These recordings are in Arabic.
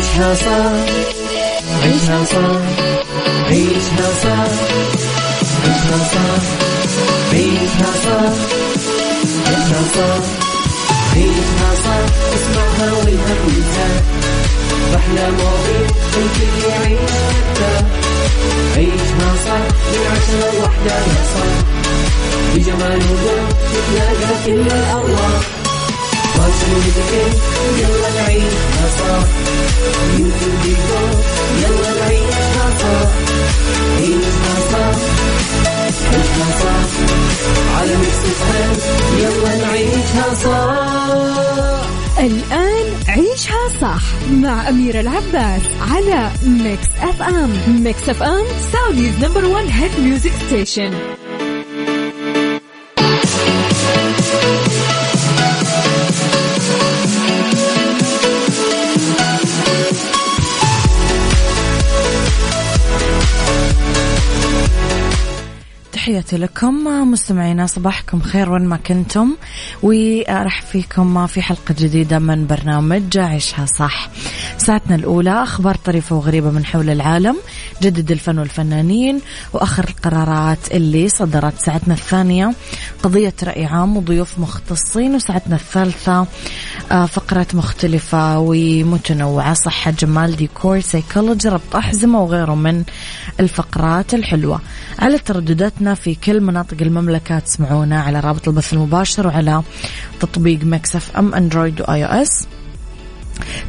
عيشها صح عيشها صح عيشها صح عيشها صح عيشها صح عيشها صح عيشها صح اسمعها والهم ينزاح أحلى مواضيع الكل يعيش حتى عيشها صح من عشرة لوحدة يا صاح بجمال وذوق تتلاقى كل الأرواح يلا نعيشها صح يلا نعيشها صح عيشها صح عيشها صح على ميكس الآن عيشها صح مع أميرة العباس على Mix FM Mix FM Saudi's number one hit music station تحياتي لكم مستمعينا صباحكم خير وين ما كنتم. وراح فيكم في حلقة جديدة من برنامج عيشها صح. ساعتنا الأولى أخبار طريفة وغريبة من حول العالم جدد الفن والفنانين وآخر القرارات اللي صدرت ساعتنا الثانية. قضية رأي عام وضيوف مختصين وساعتنا الثالثة آه، فقرات مختلفة ومتنوعة صحة جمال ديكور سيكولوجي ربط أحزمة وغيره من الفقرات الحلوة. على تردداتنا في كل مناطق المملكة تسمعونا على رابط البث المباشر وعلى تطبيق Mix FM Android و iOS.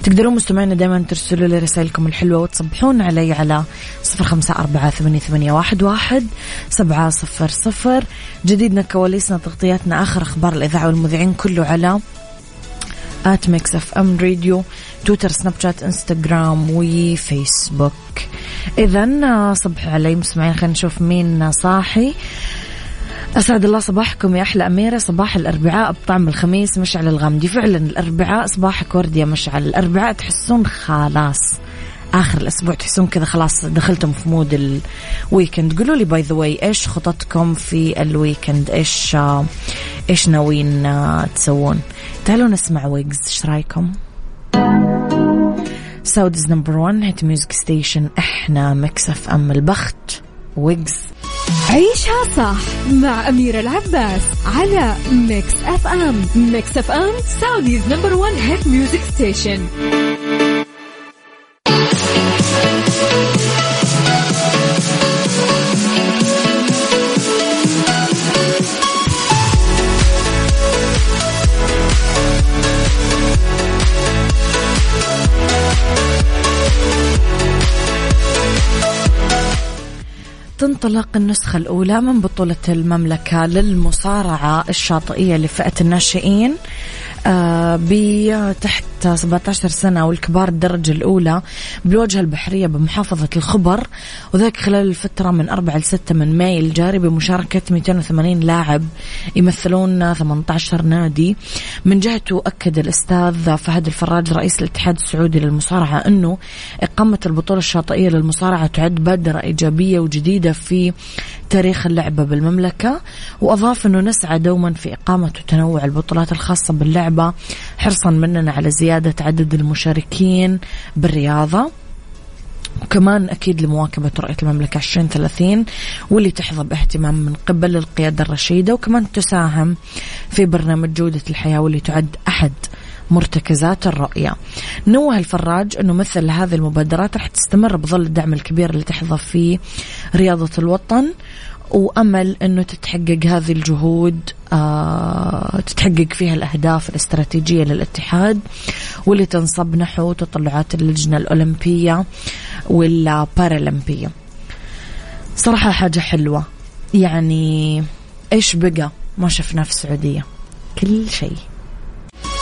تقدرون مستمعينا دائما ترسلوا لي رسائلكم الحلوة وتصبحون علي على صفر خمسة أربعة ثمانية, واحد سبعة صفر صفر. جديدنا كواليسنا تغطياتنا آخر أخبار الإذاعة والمذيعين كله على at Mix FM Radio تويتر سناب شات انستغرام وفيسبوك. اذا صبح علي مستمعين خلينا نشوف مين صاحي. أسعد الله صباحكم يا أحلى أميرة. صباح الأربعاء بطعم الخميس مشعل الغامدي. فعلا الأربعاء صباحك ورد يا مشعل. الأربعاء تحسون خلاص. آخر الأسبوع تحسون كذا خلاص دخلتم في mood ال weekend قولوا لي by the way إيش خططكم في ال weekend إيش إيش ناويين تسوون؟ تعالوا نسمع ويجز إيش رأيكم؟ Saudi's number 1 hit music station إحنا Mix FM البخت. ويجز عيشها صح مع أميرة العباس على Mix FM Mix FM Saudi's number 1 hit music station تنطلق النسخة الأولى من بطولة المملكة للمصارعة الشاطئية لفئة الناشئين. آه، بتحت 17 سنة والكبار الدرجة الأولى بالواجهة البحرية بمحافظة الخبر وذلك خلال الفترة من 4 ل 6 من ماي الجاري بمشاركة 280 لاعب يمثلون 18 نادي. من جهته أكد الأستاذ فهد الفراج رئيس الاتحاد السعودي للمصارعة أنه إقامة البطولة الشاطئية للمصارعة تعد بادرة إيجابية وجديدة في تاريخ اللعبة بالمملكة وأضاف أنه نسعى دوما في إقامة وتنوع البطولات الخاصة باللعبة حرصا مننا على زيادة عدد المشاركين بالرياضة. وكمان أكيد لمواكبة رؤية المملكة 2030 واللي تحظى باهتمام من قبل القيادة الرشيدة وكمان تساهم في برنامج جودة الحياة واللي تعد أحد مرتكزات الرؤية. نوه الفراج أنه مثل هذه المبادرات راح تستمر بظل الدعم الكبير اللي تحظى فيه رياضة الوطن وأمل أنه تتحقق هذه الجهود آه تتحقق فيها الأهداف الاستراتيجية للاتحاد واللي تنصب نحو تطلعات اللجنة الأولمبية والبارالمبية صراحة حاجة حلوة. يعني إيش بقى؟ ما شفناه في السعودية. كل شيء.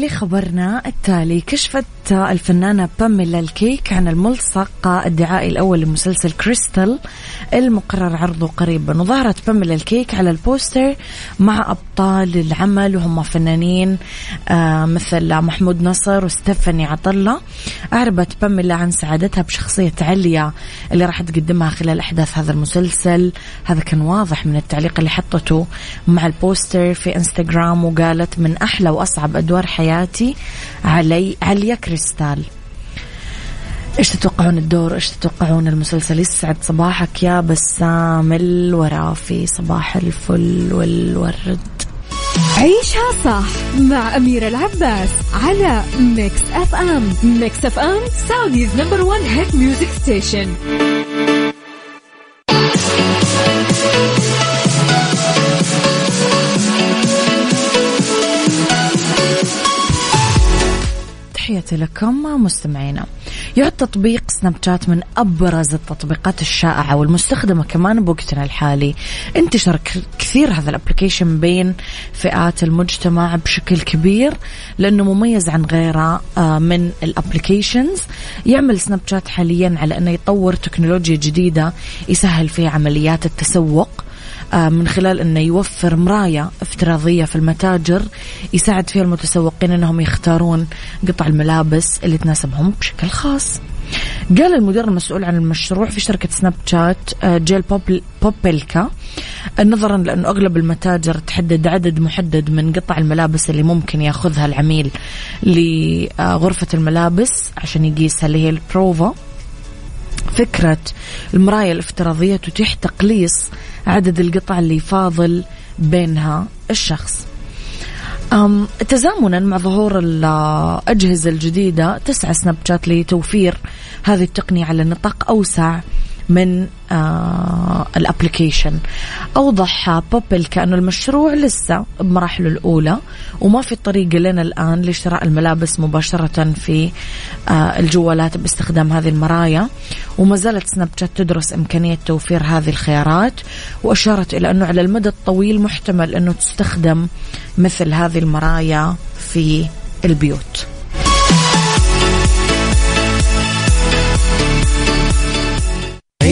لخبرنا التالي كشفت الفنانة باميلا الكيك عن الملصق الدعائي الأول لمسلسل كريستال المقرر عرضه قريبا. وظهرت باميلا الكيك على البوستر مع أبطال العمل وهم فنانين آه، مثل محمود نصر وستيفاني عطلة. أعربت باميلا عن سعادتها بشخصية عليا اللي راح تقدمها خلال أحداث هذا المسلسل. هذا كان واضح من التعليق اللي حطته مع ال poster في إنستغرام وقالت من أحلى وأصعب أدوار حياتي علي عليا كريستال. إيش تتوقعون الدور؟ إيش تتوقعون المسلسل؟ يسعد صباحك يا بسام الورافي. صباح الفل والورد. عيشها صح مع أميرة العباس على Mix FM Mix FM Saudi's number one hit music station تحياتي لكم مستمعينا. يعد تطبيق سناب شات من أبرز التطبيقات الشائعة والمستخدمة كمان بوقتنا الحالي. انتشر كثير هذا ال application بين فئات المجتمع بشكل كبير لأنه مميز عن غيره آه، من ال applications. يعمل سناب شات حاليا على أنه يطور تكنولوجيا جديدة يسهل فيها عمليات التسوق. من خلال إنه يوفر مرايا افتراضية في المتاجر يساعد فيها المتسوقين إنهم يختارون قطع الملابس اللي تناسبهم بشكل خاص. قال المدير المسؤول عن المشروع في شركة سناب شات آه، جيل بوبيلكا نظرا لأنه أغلب المتاجر تحدد عدد محدد من قطع الملابس اللي ممكن يأخذها العميل لغرفة الملابس عشان يقيسها اللي هي البروفا فكرة المراية الافتراضية تتيح تقليص عدد القطع اللي فاضل بينها الشخص. تزامنا مع ظهور الأجهزة الجديدة تسعى سناب شات لتوفير هذه التقنية على نطاق أوسع من ال application أوضح بوبل كأنه المشروع لسه بمراحله الأولى وما في طريقه لنا الآن لشراء الملابس مباشرة في آه الجوالات باستخدام هذه المرايا. وما زالت سناب شات تدرس إمكانية توفير هذه الخيارات وأشارت إلى أنه على المدى الطويل محتمل أنه تستخدم مثل هذه المرايا في البيوت.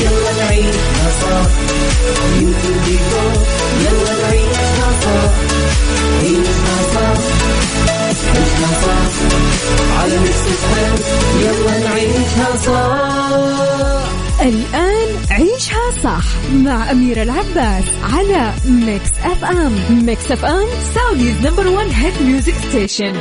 يلا نعيشها صح يلا نعيشها صح عيشها صح عيشها صح على يلا نعيشها الآن عيشها صح مع أميرة العباس على Mix FM Mix FM Saudi's number one hit music station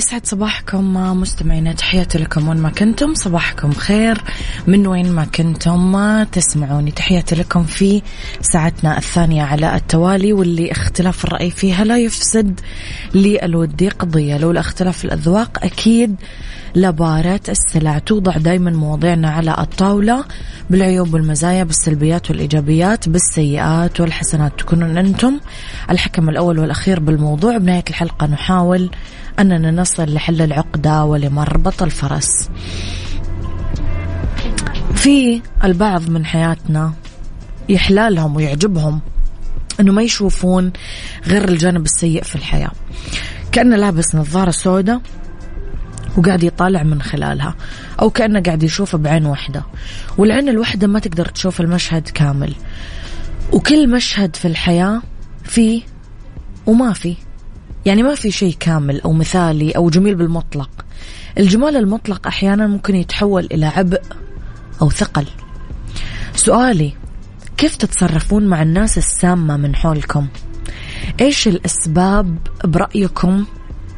يسعد صباحكم مستمعينا تحياتي لكم وين ما كنتم صباحكم خير. من وين ما كنتم تسمعوني. تحياتي لكم في ساعتنا الثانية على التوالي واللي اختلاف الرأي فيها لا يفسد للودي قضية. لو اختلاف الأذواق أكيد لبارة السلع. توضع دائما مواضيعنا على الطاولة بالعيوب والمزايا بالسلبيات والإيجابيات بالسيئات والحسنات. تكونون أنتم الحكم الأول والأخير بالموضوع. بنهاية الحلقة نحاول أننا نصل لحل العقدة ولمربط الفرس. في البعض من حياتنا يحلالهم ويعجبهم أنه ما يشوفون غير الجانب السيء في الحياة. كأنه لابس نظارة سوداء وقاعد يطالع من خلالها. أو كأنه قاعد يشوفه بعين واحدة والعين الواحدة ما تقدر تشوف المشهد كامل. وكل مشهد في الحياة فيه وما فيه. يعني ما في شيء كامل أو مثالي أو جميل بالمطلق. الجمال المطلق أحيانا ممكن يتحول إلى عبء أو ثقل. سؤالي كيف تتصرفون مع الناس السامة من حولكم؟ إيش الأسباب برأيكم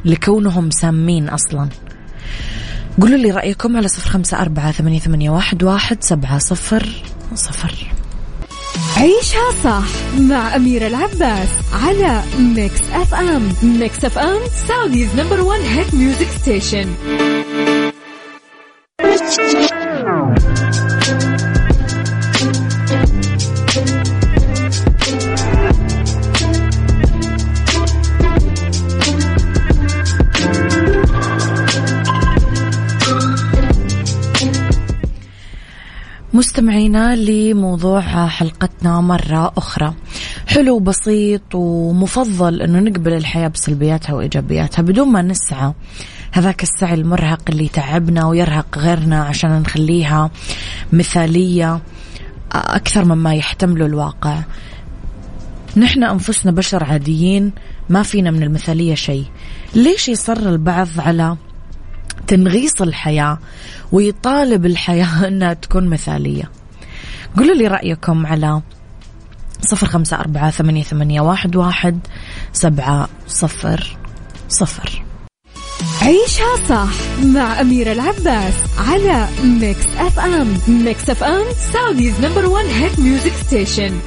لكونهم سامين أصلا؟ قولوا لي رأيكم على صفر خمسة أربعة ثمانية, ثمانية واحد, واحد سبعة صفر صفر. عيشها صح مع أميرة العباس على Mix FM Mix FM Saudi's number one hit music station مستمعينا لموضوع حلقتنا مرة أخرى. حلو بسيط ومفضل أنه نقبل الحياة بسلبياتها وإيجابياتها بدون ما نسعى. هذاك السعي المرهق اللي يتعبنا ويرهق غيرنا عشان نخليها مثالية أكثر مما يحتمله الواقع. نحن أنفسنا بشر عاديين ما فينا من المثالية شيء. ليش يصر البعض على تنغيص الحياة ويطالب الحياة أنها تكون مثالية. قولوا لي رأيكم على صفر خمسة أربعة ثمانية, ثمانية واحد, واحد سبعة صفر صفر. عيشها صح مع أميرة العباس على Mix FM Mix FM Saudi's number one hit music station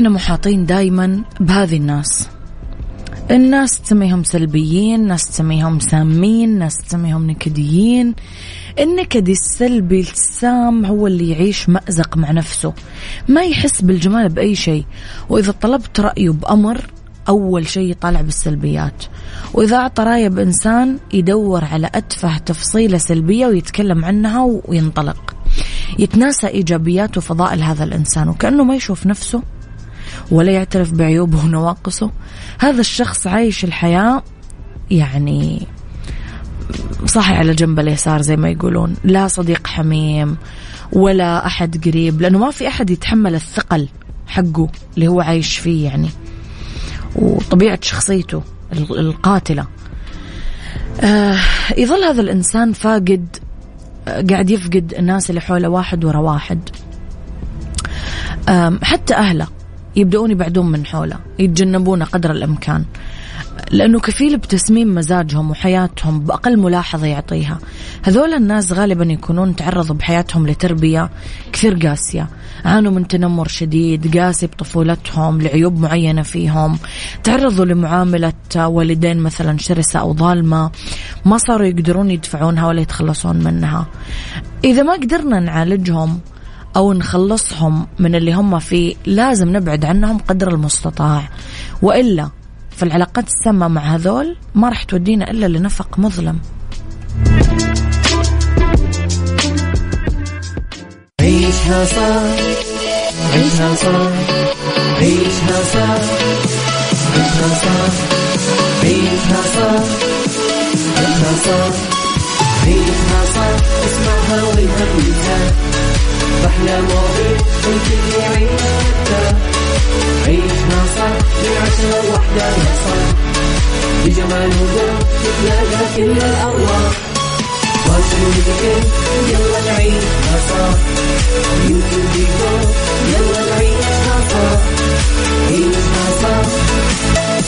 إحنا محاطين دايما بهذه الناس. الناس تسميهم سلبيين ناس تسميهم سامين ناس تسميهم نكديين. النكدي السلبي السام هو اللي يعيش مأزق مع نفسه. ما يحس بالجمال بأي شيء. وإذا طلبت رأيه بأمر أول شيء يطالع بالسلبيات. وإذا أعطى رأية بإنسان يدور على أتفه تفصيلة سلبية ويتكلم عنها وينطلق. يتناسى إيجابيات وفضائل هذا الإنسان. وكأنه ما يشوف نفسه ولا يعترف بعيوبه ونواقصه. هذا الشخص عايش الحياة يعني صاحي على جنب اليسار زي ما يقولون. لا صديق حميم ولا أحد قريب لأنه ما في أحد يتحمل الثقل حقه اللي هو عايش فيه يعني. وطبيعة شخصيته القاتلة. آه يظل هذا الإنسان فاقد آه، قاعد يفقد الناس اللي حوله واحد ورا واحد. حتى أهله. يبدأون يبعدون من حوله يتجنبونه قدر الإمكان. لأنه كفيل بتسميم مزاجهم وحياتهم بأقل ملاحظة يعطيها. هذول الناس غالبا يكونون تعرضوا بحياتهم لتربية كثير قاسية. عانوا من تنمر شديد قاسي بطفولتهم لعيوب معينة فيهم. تعرضوا لمعاملة والدين مثلا شرسة أو ظالمة. ما صاروا يقدرون يدفعونها ولا يتخلصون منها. إذا ما قدرنا نعالجهم أو نخلصهم من اللي هم فيه لازم نبعد عنهم قدر المستطاع. وإلا فالعلاقات السامة مع هذول ما راح تودينا إلا لنفق مظلم. عيشها صح عيشها صح عيشها صح عيشها صح عيشها صح عيشها صح عيشها صح اسمعها والهم ينزاح أحلى مواضيع الكل يعيش عيشها صح من عشرة لوحدة يا صاح بجمال وذوق تتلاقى كل الأرواح واشوفك يلا نعيشها صح يمكن بيكون يلا نعيشها صح عيشها صح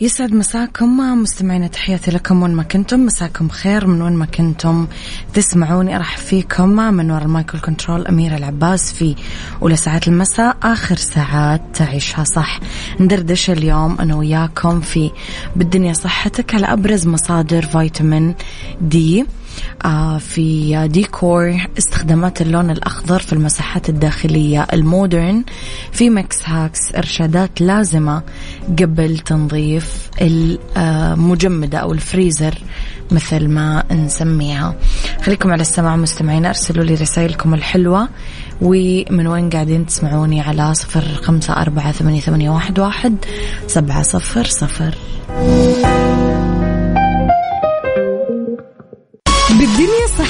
يسعد مساكم مستمعين تحياتي لكم وين ما كنتم. مساكم خير من وين ما كنتم. تسمعوني أرحب فيكم من وراء ال mic وال control أميرة العباس في أولى ساعات المساء آخر ساعات عيشها صح. ندردش اليوم أنا وياكم في بالدنيا صحتك على أبرز مصادر فيتامين D. في ديكور استخدامات اللون الأخضر في المساحات الداخلية ال modern. في Mix Hacks إرشادات لازمة قبل تنظيف المجمدة أو الفريزر مثل ما نسميها. خليكم على السماع مستمعين أرسلوا لي رسائلكم الحلوة. ومن وين قاعدين تسمعوني؟ على صفر خمسة أربعة ثمانية, واحد سبعة صفر صفر.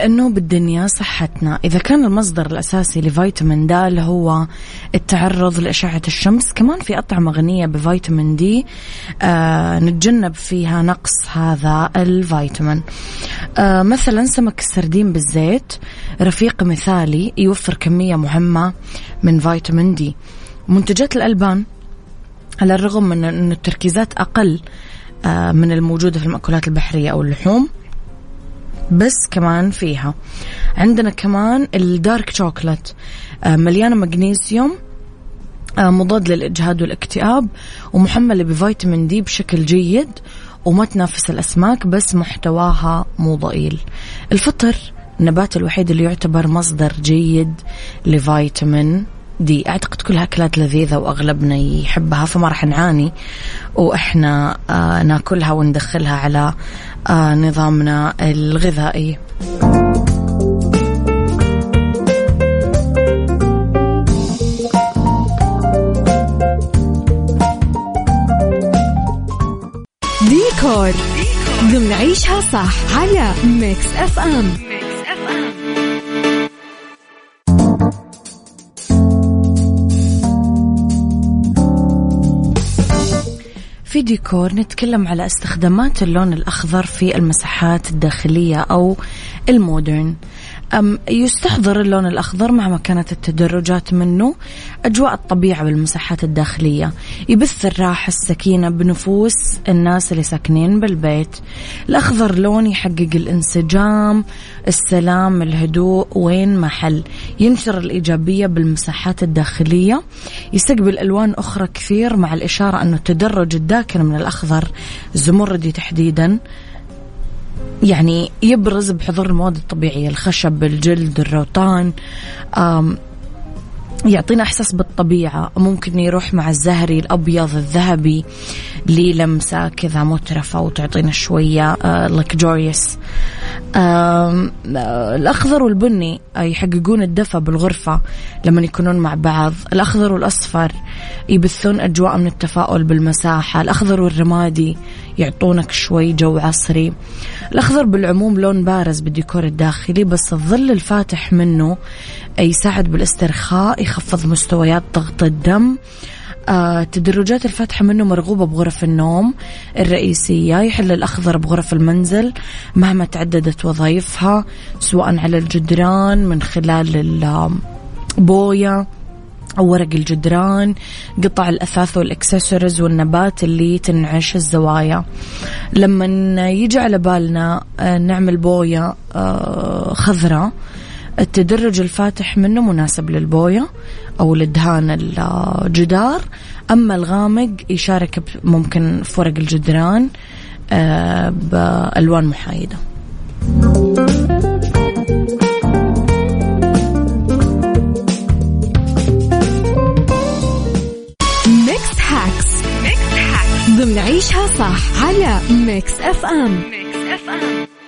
لأنه بالدنيا صحتنا. إذا كان المصدر الأساسي لفيتامين د هو التعرض لأشعة الشمس كمان في أطعمة غنية بفيتامين دي آه نتجنب فيها نقص هذا الفيتامين. آه مثلا سمك السردين بالزيت رفيق مثالي يوفر كمية مهمة من فيتامين دي منتجات الألبان على الرغم من أن التركيزات أقل آه من الموجودة في المأكولات البحرية أو اللحوم بس كمان فيها. عندنا كمان الدارك آه، مليانة مغنيسيوم آه، مضاد للإجهاد والاكتئاب ومحملة بفيتامين دي بشكل جيد وما تنافس الأسماك بس محتواها مو ضئيل. الفطر النبات الوحيد اللي يعتبر مصدر جيد لفيتامين دي أعتقد كلها اكلات لذيذة وأغلبنا يحبها فما راح نعاني. وإحنا آه ناكلها وندخلها على آه نظامنا الغذائي. ديكور ضمن عيشها صح على Mix FM. في ديكور نتكلم على استخدامات اللون الأخضر في المساحات الداخلية أو المودرن. يستحضر اللون الأخضر مهما كانت التدرجات منه أجواء الطبيعة بالمساحات الداخلية. يبث الراحة السكينة بنفوس الناس اللي ساكنين بالبيت. الأخضر لون يحقق الانسجام السلام الهدوء. وين محل؟ ينشر الإيجابية بالمساحات الداخلية. يستقبل ألوان أخرى كثير مع الإشارة أنه التدرج الداكن من الأخضر. الزمردي تحديدا. يعني يبرز بحضور المواد الطبيعية الخشب الجلد الروتان يعطينا إحساس بالطبيعة. ممكن يروح مع الزهري الأبيض الذهبي للمسة كذا مترفة وتعطينا شوية لكجوريوس آه الأخضر والبني يحققون الدفى بالغرفة لما يكونون مع بعض. الأخضر والأصفر يبثون أجواء من التفاؤل بالمساحة. الأخضر والرمادي يعطونك شوي جو عصري. الأخضر بالعموم لون بارز بالديكور الداخلي بس الظل الفاتح منه يساعد بالاسترخاء يخفض مستويات ضغط الدم. آه، التدرجات الفاتحة منه مرغوبة بغرف النوم الرئيسية يحل الأخضر بغرف المنزل مهما تعددت وظائفها سواء على الجدران من خلال البوية أو ورق الجدران قطع الأثاث والإكسسوارز والنبات اللي تنعش الزوايا. لما يجي على بالنا آه، نعمل بوية آه، خضراء التدرج الفاتح منه مناسب للبوية. أو لدهان الجدار. أما الغامق يشارك ممكن في ورق الجدران آه، بألوان محايدة. ضمن عيشها صح على Mix FM Mix FM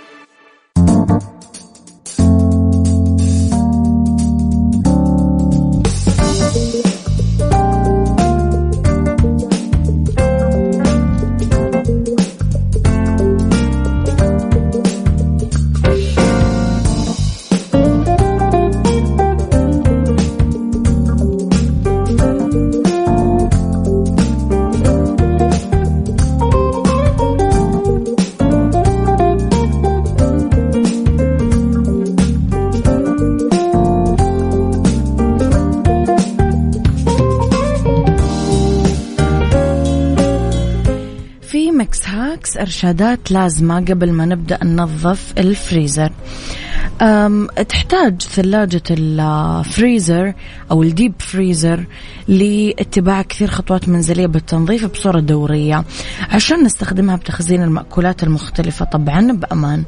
إرشادات لازمة قبل ما نبدأ ننظف الفريزر. تحتاج ثلاجة الفريزر أو الديب فريزر لاتباع كثير خطوات منزلية بالتنظيف بصورة دورية عشان نستخدمها بتخزين المأكولات المختلفة طبعا بأمان.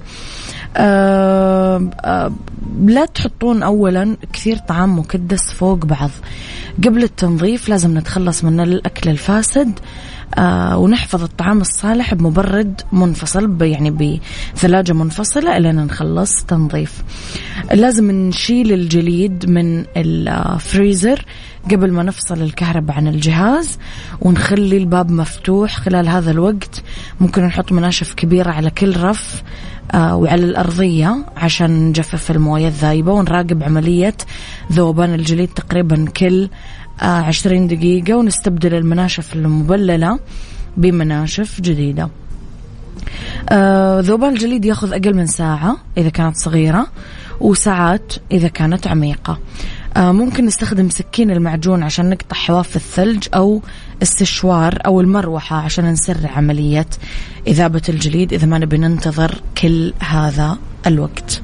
أه أه لا تحطون اولا كثير طعام مكدس فوق بعض. قبل التنظيف لازم نتخلص من الأكل الفاسد. ونحفظ الطعام الصالح بمبرد منفصل يعني بثلاجة منفصلة إلى نخلص تنظيف. لازم نشيل الجليد من الفريزر قبل ما نفصل الكهرباء عن الجهاز ونخلي الباب مفتوح خلال هذا الوقت. ممكن نحط مناشف كبيرة على كل رف آه وعلى الأرضية عشان نجفف الموية الذايبة ونراقب عملية ذوبان الجليد تقريبا كل آه، عشرين دقيقة ونستبدل المناشف المبللة بمناشف جديدة. آه ذوبان الجليد ياخذ أقل من ساعة إذا كانت صغيرة وساعات إذا كانت عميقة. آه ممكن نستخدم سكين المعجون عشان نقطع حواف الثلج أو السشوار أو المروحة عشان نسرع عملية إذابة الجليد إذا ما نبي ننتظر كل هذا الوقت.